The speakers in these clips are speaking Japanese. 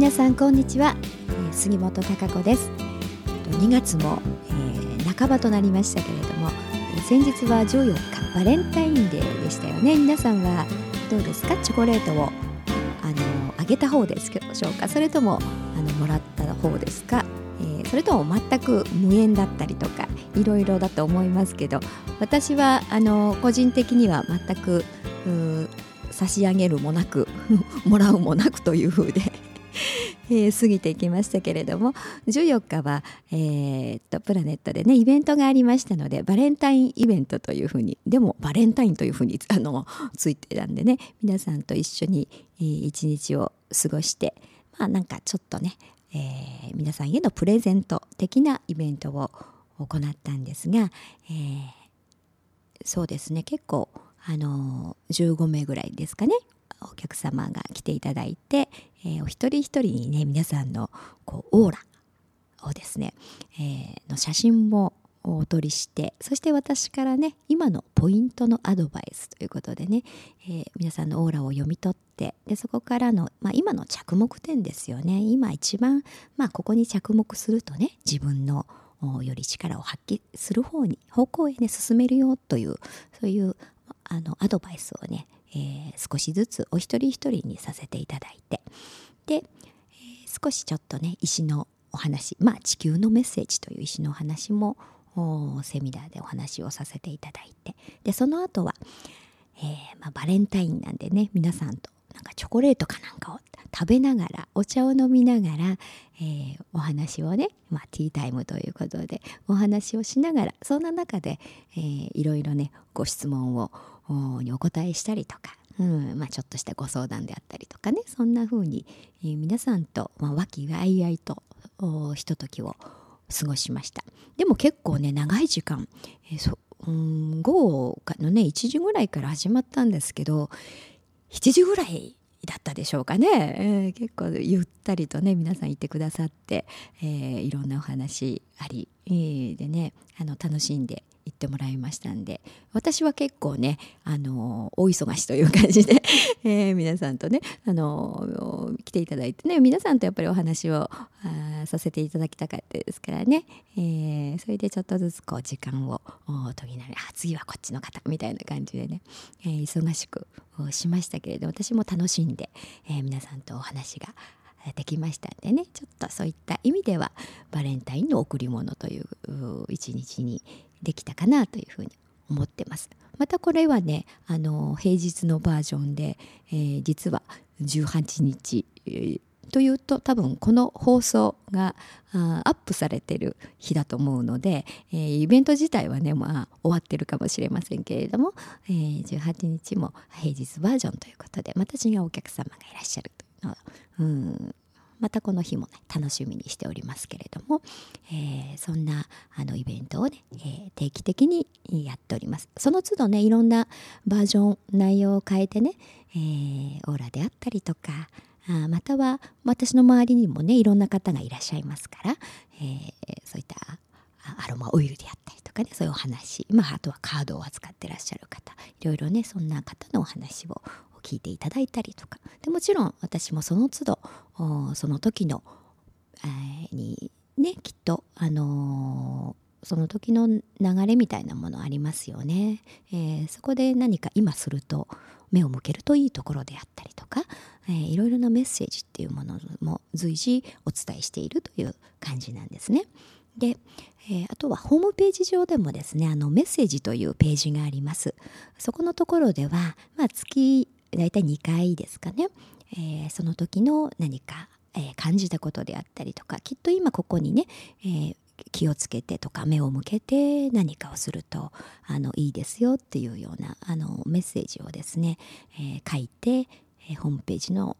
皆さんこんにちは、杉本孝子です。2月も、えー、半ばとなりましたけれども先日は14日バレンタインデーでしたよね。皆さんはどうですか？チョコレートをあのあげた方ですでしょうかそれともあのもらった方ですか、えー、それとも全く無縁だったりとかいろいろだと思いますけど私はあの個人的には全く差し上げるもなく もらうもなくという風でえー、過ぎていきましたけれども14日は、えー、っとプラネットでねイベントがありましたのでバレンタインイベントというふうにでもバレンタインというふうに あのついてたんでね皆さんと一緒に、えー、一日を過ごしてまあなんかちょっとね、えー、皆さんへのプレゼント的なイベントを行ったんですが、えー、そうですね結構あの15名ぐらいですかね。お客様が来ていただいて、えー、お一人一人にね皆さんのこうオーラをですね、えー、の写真もお取りしてそして私からね今のポイントのアドバイスということでね、えー、皆さんのオーラを読み取ってでそこからの、まあ、今の着目点ですよね。今一番、まあ、ここに着目するとね自分のより力を発揮する方に方向へね進めるよというそういうあのアドバイスをねえー、少しずつお一人一人にさせていただいて。で、えー、少しちょっとね石のお話まあ地球のメッセージという石のお話もセミナーでお話をさせていただいて。でその後は、えー、まあ、バレンタインなんでね皆さんとなんかチョコレートかなんかを食べながらお茶を飲みながら、えー、お話をね、まあ、ティータイムということでお話をしながらそんな中で、えー、いろいろねご質問をにお答えしたりとか、うんまあ、ちょっとしたご相談であったりとかね。そんな風に、えー、皆さんと、まあ、和気あいあいとひとときを過ごしました。でも結構ね長い時間、えー、そうん午後のね1時ぐらいから始まったんですけど7時ぐらいだったでしょうかね、えー、結構ゆったりとね皆さんいてくださって、えー、いろんなお話あり、えー、でねあの楽しんで言ってもらいましたんで私は結構ねあの大忙しという感じで えー、皆さんとねあの来ていただいてね皆さんとやっぱりお話をあさせていただきたかったですからね、えー、それでちょっとずつこう時間を途切なりあ次はこっちの方みたいな感じでね、えー、忙しくしましたけれど私も楽しんで、え皆さんとお話ができましたんでねちょっとそういった意味ではバレンタインの贈り物という一日にできたかなというふうに思ってます。またこれはねあの平日のバージョンで、えー、実は18日、えー、というと多分この放送がアップされてる日だと思うので、えー、イベント自体はね、まあ、終わってるかもしれませんけれども、えー、18日も平日バージョンということでまた違うお客様がいらっしゃるとう、ん、またこの日もね楽しみにしておりますけれども、えー、そんなあのイベントをね、えー、定期的にやっております。その都度ねいろんなバージョン内容を変えてね、えー、オーラであったりとかまたは私の周りにもねいろんな方がいらっしゃいますから、えー、そういったアロマオイルであったりとかねそういうお話、まあ、あとはカードを扱ってらっしゃる方いろいろねそんな方のお話を聞いていただいたりとか。でもちろん私もその都度その時の、えー、にねきっとあのー、その時の流れみたいなものありますよね、えー、そこで何か今すると目を向けるといいところであったりとか、えー、いろいろなメッセージっていうものも随時お伝えしているという感じなんですね。で、えー、あとはホームページ上でもですねあのメッセージというページがあります。そこのところでは、まあ、月大体2回ですかね、えー、その時の何か、えー、感じたことであったりとかきっと今ここにね、えー、気をつけてとか目を向けて何かをするとあのいいですよっていうようなあのメッセージをですね、え書いて、えホームページの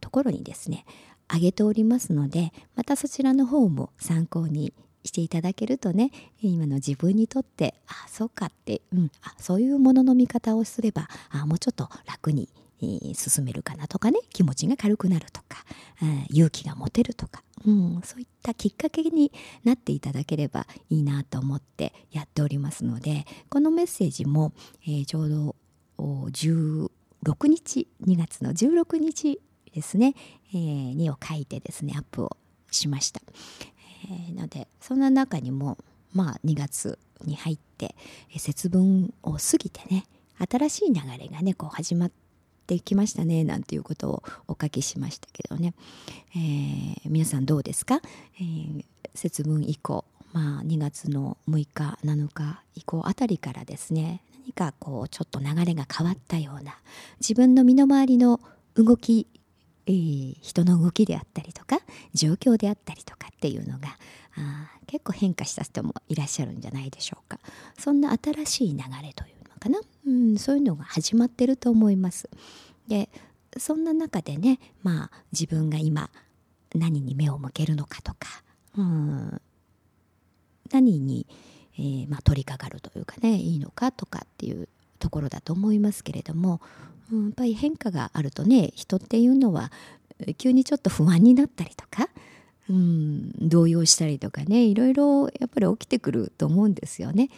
ところにですね上げておりますのでまたそちらの方も参考にしていただけるとね今の自分にとってあそうかって、うん、あそういうものの見方をすればあもうちょっと楽に、えー、進めるかなとかね気持ちが軽くなるとか、うん、勇気が持てるとか、うん、そういったきっかけになっていただければいいなと思ってやっておりますのでこのメッセージも、えー、ちょうど16日2月の16日ですね、えー、2を書いてですねアップをしました、えー、のでそんな中にもまあ2月に入って、え節分を過ぎてね新しい流れがねこう始まってきましたねなんていうことをお書きしましたけどね、えー、皆さんどうですか、えー、節分以降まあ2月の6日7日以降あたりからですね何かこうちょっと流れが変わったような自分の身の回りの動き、えー、人の動きであったりとか状況であったりとかっていうのがあ結構変化した人もいらっしゃるんじゃないでしょうか。そんな新しい流れというのかな、うん、そういうのが始まってると思います。でそんな中でねまあ自分が今何に目を向けるのかとか、うん、何に、えー、まあ、取り掛かるというかねいいのかとかっていうところだと思いますけれども、うん、やっぱり変化があるとね人っていうのは急にちょっと不安になったりとか、うん、動揺したりとかねいろいろやっぱり起きてくると思うんですよね。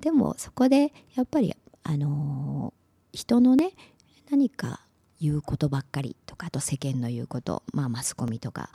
でもそこでやっぱりあの、人のね何か言うことばっかりとかあと世間の言うこと、まあ、マスコミとか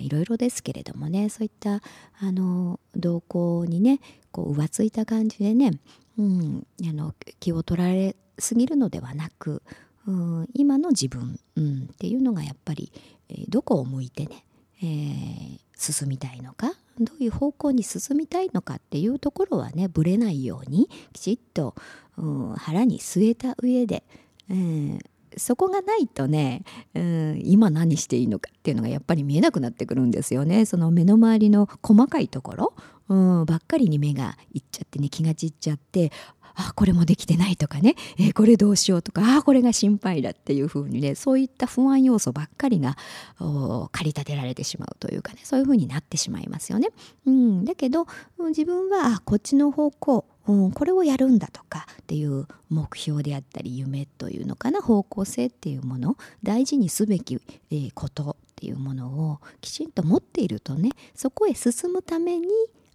いろいろですけれどもねそういったあの動向にねこう浮ついた感じでね、うん、あの気を取られすぎるのではなく、うん、今の自分、うん、っていうのがやっぱり、えー、どこを向いてね、えー、進みたいのかどういう方向に進みたいのかっていうところはねぶれないようにきちっと、うん、腹に据えた上で、えー、そこがないとね、うん、今何していいのかっていうのがやっぱり見えなくなってくるんですよね。その目の周りの細かいところ、うん、ばっかりに目がいっちゃってね気が散っちゃってあこれもできてないとかね、えー、これどうしようとかあこれが心配だっていうふうにねそういった不安要素ばっかりが駆り立てられてしまうというかねそういうふうになってしまいますよね。うん、だけど自分はあこっちの方向うん、これをやるんだとかっていう目標であったり夢というのかな方向性っていうもの大事にすべき、えー、ことっていうものをきちんと持っているとねそこへ進むために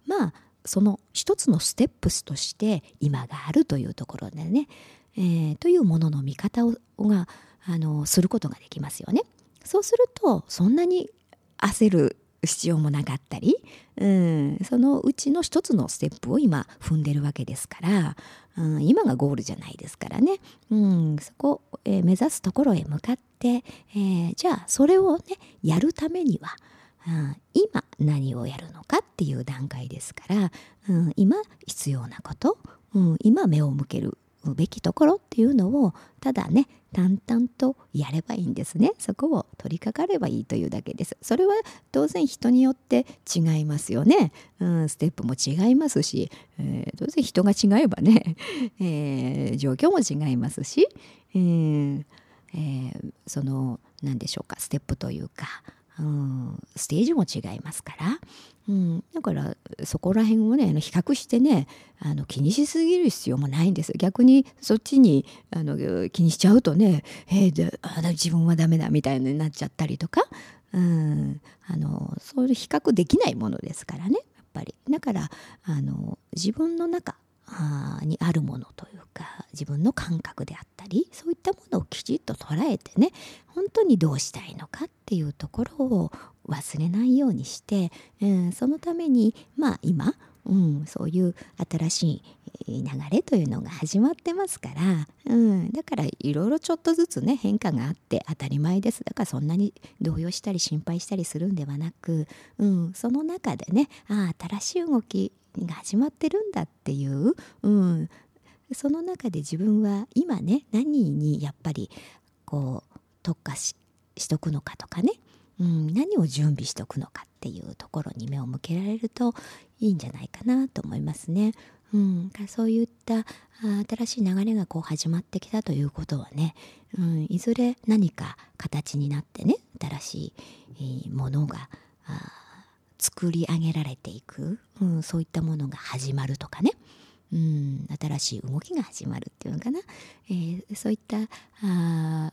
まあその一つのステップスとして今があるというところでね、えー、というものの見方をがあのすることができますよね。そうするとそんなに焦る必要もなかったり、うん、そのうちの一つのステップを今踏んでるわけですから、うん、今がゴールじゃないですからね、うん、そこを、えー、目指すところへ向かって、えー、じゃあそれをねやるためには、うん、今何をやるのかっていう段階ですから、うん、今必要なこと、うん、今目を向けるべきところっていうのをただね淡々とやればいいんですね。そこを取り掛かればいいというだけです。それは当然人によって違いますよね、うん、ステップも違いますし、えー、当然人が違えばね、えー、状況も違いますし、えーえー、その何でしょうかステップというかうん、ステージも違いますから、うん、だからそこら辺をね比較してねあの気にしすぎる必要もないんです。逆にそっちにあの気にしちゃうとね「えー、あ自分はダメだ」みたいになっちゃったりとか、うん、あのそういう比較できないものですからねやっぱり。だからあの自分の中にあるものというか自分の感覚であったりそういったものをきちっと捉えてね本当にどうしたいのかっていうところを忘れないようにして、うん、そのためにまあ今、うん、そういう新しい流れというのが始まってますから、うん、だからいろいろちょっとずつね変化があって当たり前です。だからそんなに動揺したり心配したりするんではなく、うん、その中でねああ新しい動きが始まってるんだっていう、うん、その中で自分は今ね何にやっぱりこう特化しとくのかとかね、うん、何を準備しとくのかっていうところに目を向けられるといいんじゃないかなと思いますね。うん、そういった新しい流れがこう始まってきたということはね、うん、いずれ何か形になってね新しいものが作り上げられていく、うん、そういったものが始まるとかね、うん、新しい動きが始まるっていうのかな、えー、そういったあ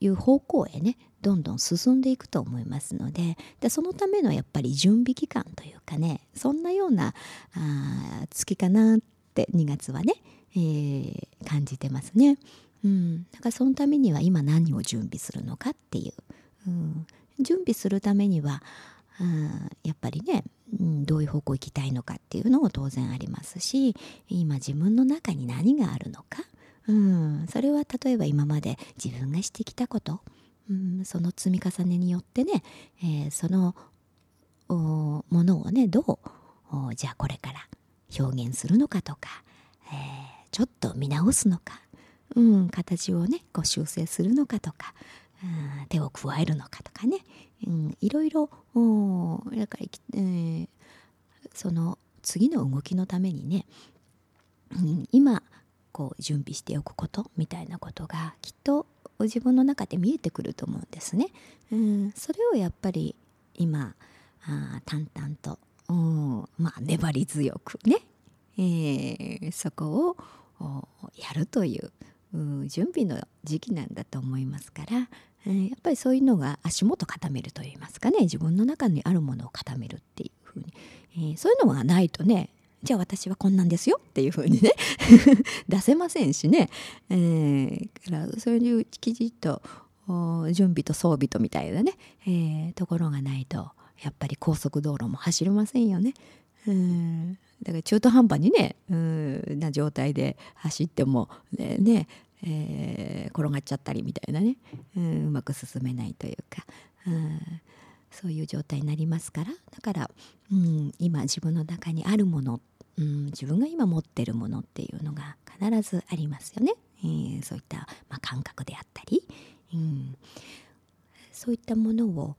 いう方向へねどんどん進んでいくと思いますのででそのためのやっぱり準備期間というかねそんなようなあ月かなって2月はね、えー、感じてますね。うん、だからそのためには今何を準備するのかっていう。うん、準備するためには、うん、やっぱりね、うん、どういう方向行きたいのかっていうのも当然ありますし今自分の中に何があるのか、うん、それは例えば今まで自分がしてきたこと、うん、その積み重ねによってね、えー、そのものをねどうじゃあこれから表現するのかとか、えー、ちょっと見直すのか、うん、形をねこう修正するのかとか、うん、手を加えるのかとかね、うん、いろいろだから、えー、その次の動きのためにね、うん、今こう準備しておくことみたいなことがきっと自分の中で見えてくると思うんですね。うん、それをやっぱり今あ淡々と、うん、まあ粘り強くね、えー、そこをやるという、うん、準備の時期なんだと思いますから、えー、やっぱりそういうのが足元固めるといいますかね。自分の中にあるものを固めるっていうふうに、えー、そういうのがないとねじゃあ私はこんなんですよっていうふうにね 出せませんしね、えー、からそういうきちっと準備と装備とみたいなね、えー、ところがないとやっぱり高速道路も走れませんよね。うん。だから中途半端にねうんな状態で走ってもねね、えー、転がっちゃったりみたいなね、うん、うまく進めないというか、うん、そういう状態になりますから。だから、うん、今自分の中にあるものっ、うん、自分が今持ってるものっていうのが必ずありますよね、えー、そういった、まあ、感覚であったり、うん、そういったものを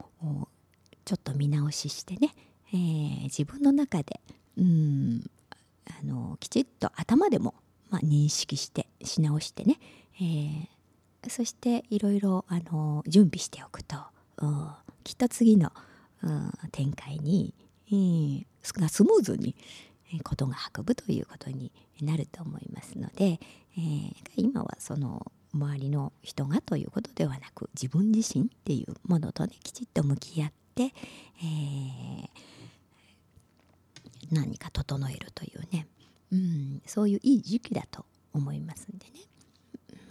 ちょっと見直ししてね、えー、自分の中でうんあのきちっと頭でも、まあ、認識してし直してね、えー、そしていろいろ準備しておくときっと次の展開に、えー、スムーズにことが運ぶということになると思いますので、えー、今はその周りの人がということではなく自分自身っていうものとねきちっと向き合って、えー、何か整えるというね、うん、そういういい時期だと思いますんでね、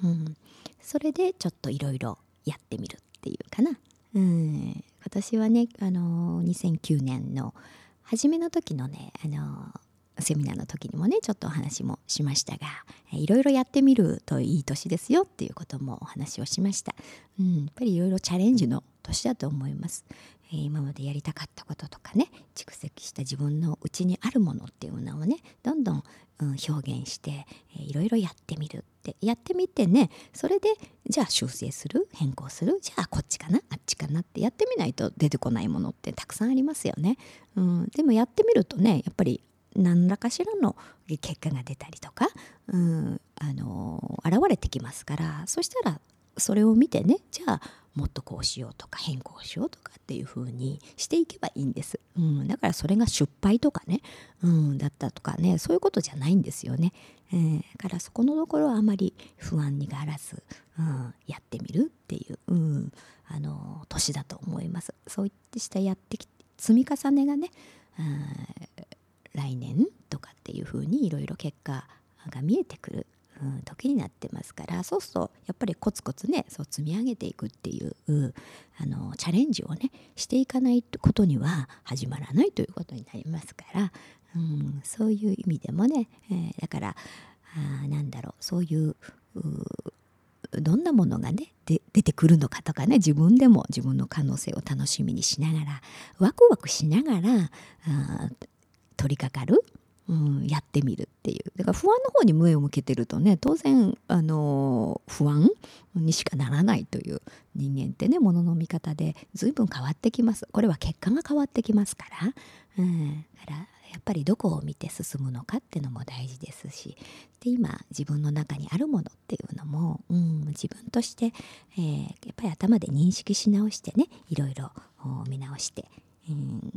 うん、それでちょっといろいろやってみるっていうかな、うん、今年はね、あのー、2009年の初めの時のね、あのーセミナーの時にもねちょっとお話もしましたがいろいろやってみるといい年ですよっていうこともお話をしました、うん、やっぱりいろいろチャレンジの年だと思います、えー、今までやりたかったこととかね蓄積した自分の内にあるものっていうのをねどんどん、うん、表現して、えー、いろいろやってみるってやってみてねそれでじゃあ修正する？変更する？じゃあこっちかな？あっちかな？ってやってみないと出てこないものってたくさんありますよね、うん、でもやってみるとねやっぱり何らかしらの結果が出たりとか、うん、あの現れてきますからそしたらそれを見てねじゃあもっとこうしようとか変更しようとかっていう風にしていけばいいんです、うん、だからそれが失敗とかね、うん、だったとかねそういうことじゃないんですよね、えー、からそこのところはあまり不安にがらず、うん、やってみるっていう、うん、あの年だと思います。そういったやってき積み重ねがね、うん来年とかっていうふうにいろいろ結果が見えてくる、うん、時になってますからそうするとやっぱりコツコツねそう積み上げていくっていう、うん、あのチャレンジをねしていかないことには始まらないということになりますから、うん、そういう意味でもね、えー、だからあなんだろうそういうどんなものがね出てくるのかとかね自分でも自分の可能性を楽しみにしながらワクワクしながらあ取り掛かる、うん、やってみるっていう。だから不安の方に目を向けてるとね当然あの不安にしかならないという人間ってねものの見方で随分変わってきます。これは結果が変わってきますから,、うん、だからやっぱりどこを見て進むのかっていうのも大事ですし。で今自分の中にあるものっていうのも、うん、自分として、えー、やっぱり頭で認識し直してねいろいろ見直して、うん、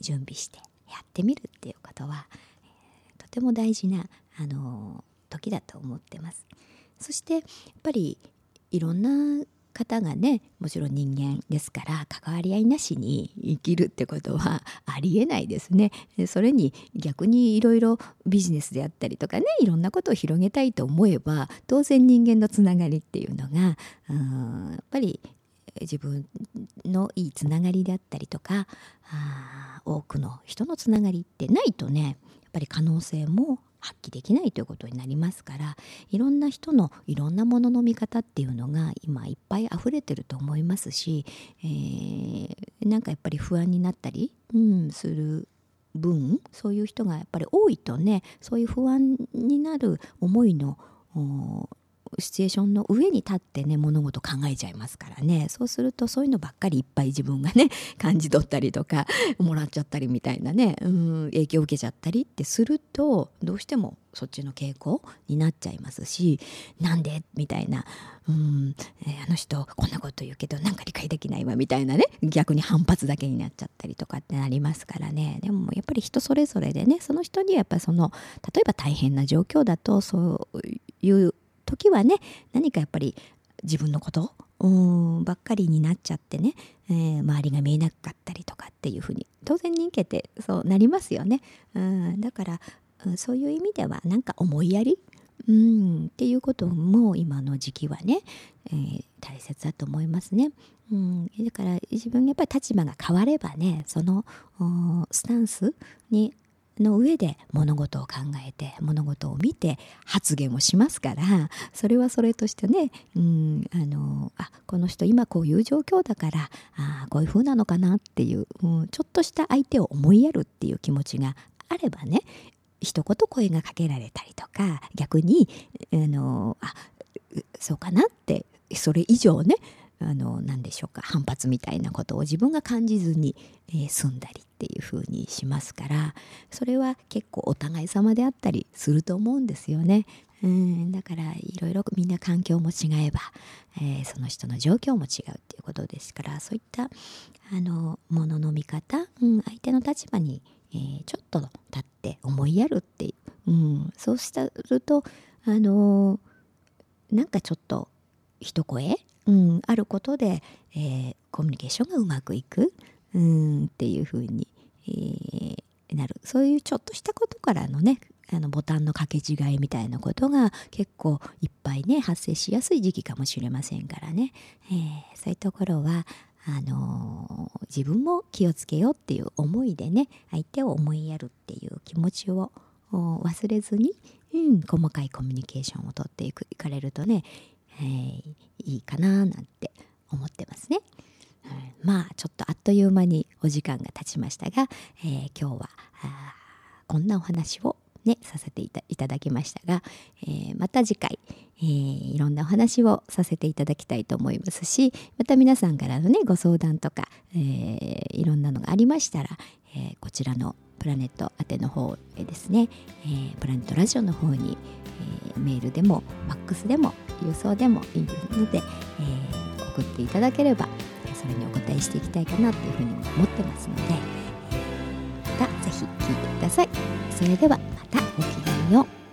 準備して。やってみるっていうことは、えー、とても大事な、あの時だと思ってます。そしてやっぱりいろんな方がねもちろん人間ですから関わり合いなしに生きるってことはありえないですね。それに逆にいろいろビジネスであったりとかねいろんなことを広げたいと思えば当然人間のつながりっていうのがやっぱり自分のいいつながりであったりとかあ多くの人のつながりってないとねやっぱり可能性も発揮できないということになりますからいろんな人のいろんなものの見方っていうのが今いっぱい溢れてると思いますし、えー、なんかやっぱり不安になったり、うん、する分そういう人がやっぱり多いとねそういう不安になる思いのシチュエーションの上に立ってね物事考えちゃいますからね。そうするとそういうのばっかりいっぱい自分がね 感じ取ったりとかもらっちゃったりみたいなねうん影響を受けちゃったりってするとどうしてもそっちの傾向になっちゃいますしなんで？みたいな。うん、えー、あの人こんなこと言うけどなんか理解できないわみたいなね逆に反発だけになっちゃったりとかってなりますからね。でもやっぱり人それぞれでねその人にはやっぱその例えば大変な状況だとそういう時はね何かやっぱり自分のことばっかりになっちゃってね、えー、周りが見えなかったりとかっていうふうに当然人間ってそうなりますよね、うん、だから、そういう意味ではなんか思いやり、うん、っていうことも今の時期はね、えー、大切だと思いますね。うん、だから自分がやっぱり立場が変わればねそのスタンスにの上で物事を考えて物事を見て発言をしますからそれはそれとしてね、うん、あのあこの人今こういう状況だからあこういう風なのかなっていう、うん、ちょっとした相手を思いやるっていう気持ちがあればね一言声がかけられたりとか逆にあのあそうかなってそれ以上ねあの何でしょうか反発みたいなことを自分が感じずに、えー、済んだりっていう風にしますからそれは結構お互い様であったりすると思うんですよね。うんだからいろいろみんな環境も違えば、えー、その人の状況も違うっていうことですからそういったあのものの見方、うん、相手の立場に、えー、ちょっと立って思いやるっていう、うん、そうするとあのなんかちょっと一声うん、あることで、えー、コミュニケーションがうまくいく、うん、っていうふうに、えー、なる。そういうちょっとしたことからのねあのボタンの掛け違いみたいなことが結構いっぱいね発生しやすい時期かもしれませんからね、えー、そういうところはあのー、自分も気をつけようっていう思いでね相手を思いやるっていう気持ちを忘れずに、うん、細かいコミュニケーションをとっていく。いかれるとねえー、いいかななんて思ってますね。まあちょっとあっという間にお時間が経ちましたが、えー、今日はこんなお話をねさせていただきましたが、えー、また次回、えー、いろんなお話をさせていただきたいと思いますしまた皆さんからのねご相談とか、えー、いろんなのがありましたら、えこちらのプラネット宛ての方へですね、えプラネットラジオの方に、えメールでもファックスでも郵送でもいいので、えー、送っていただければそれにお答えしていきたいかなというふうに思ってますので、また是非聞いてください。それではまたごきげんよう。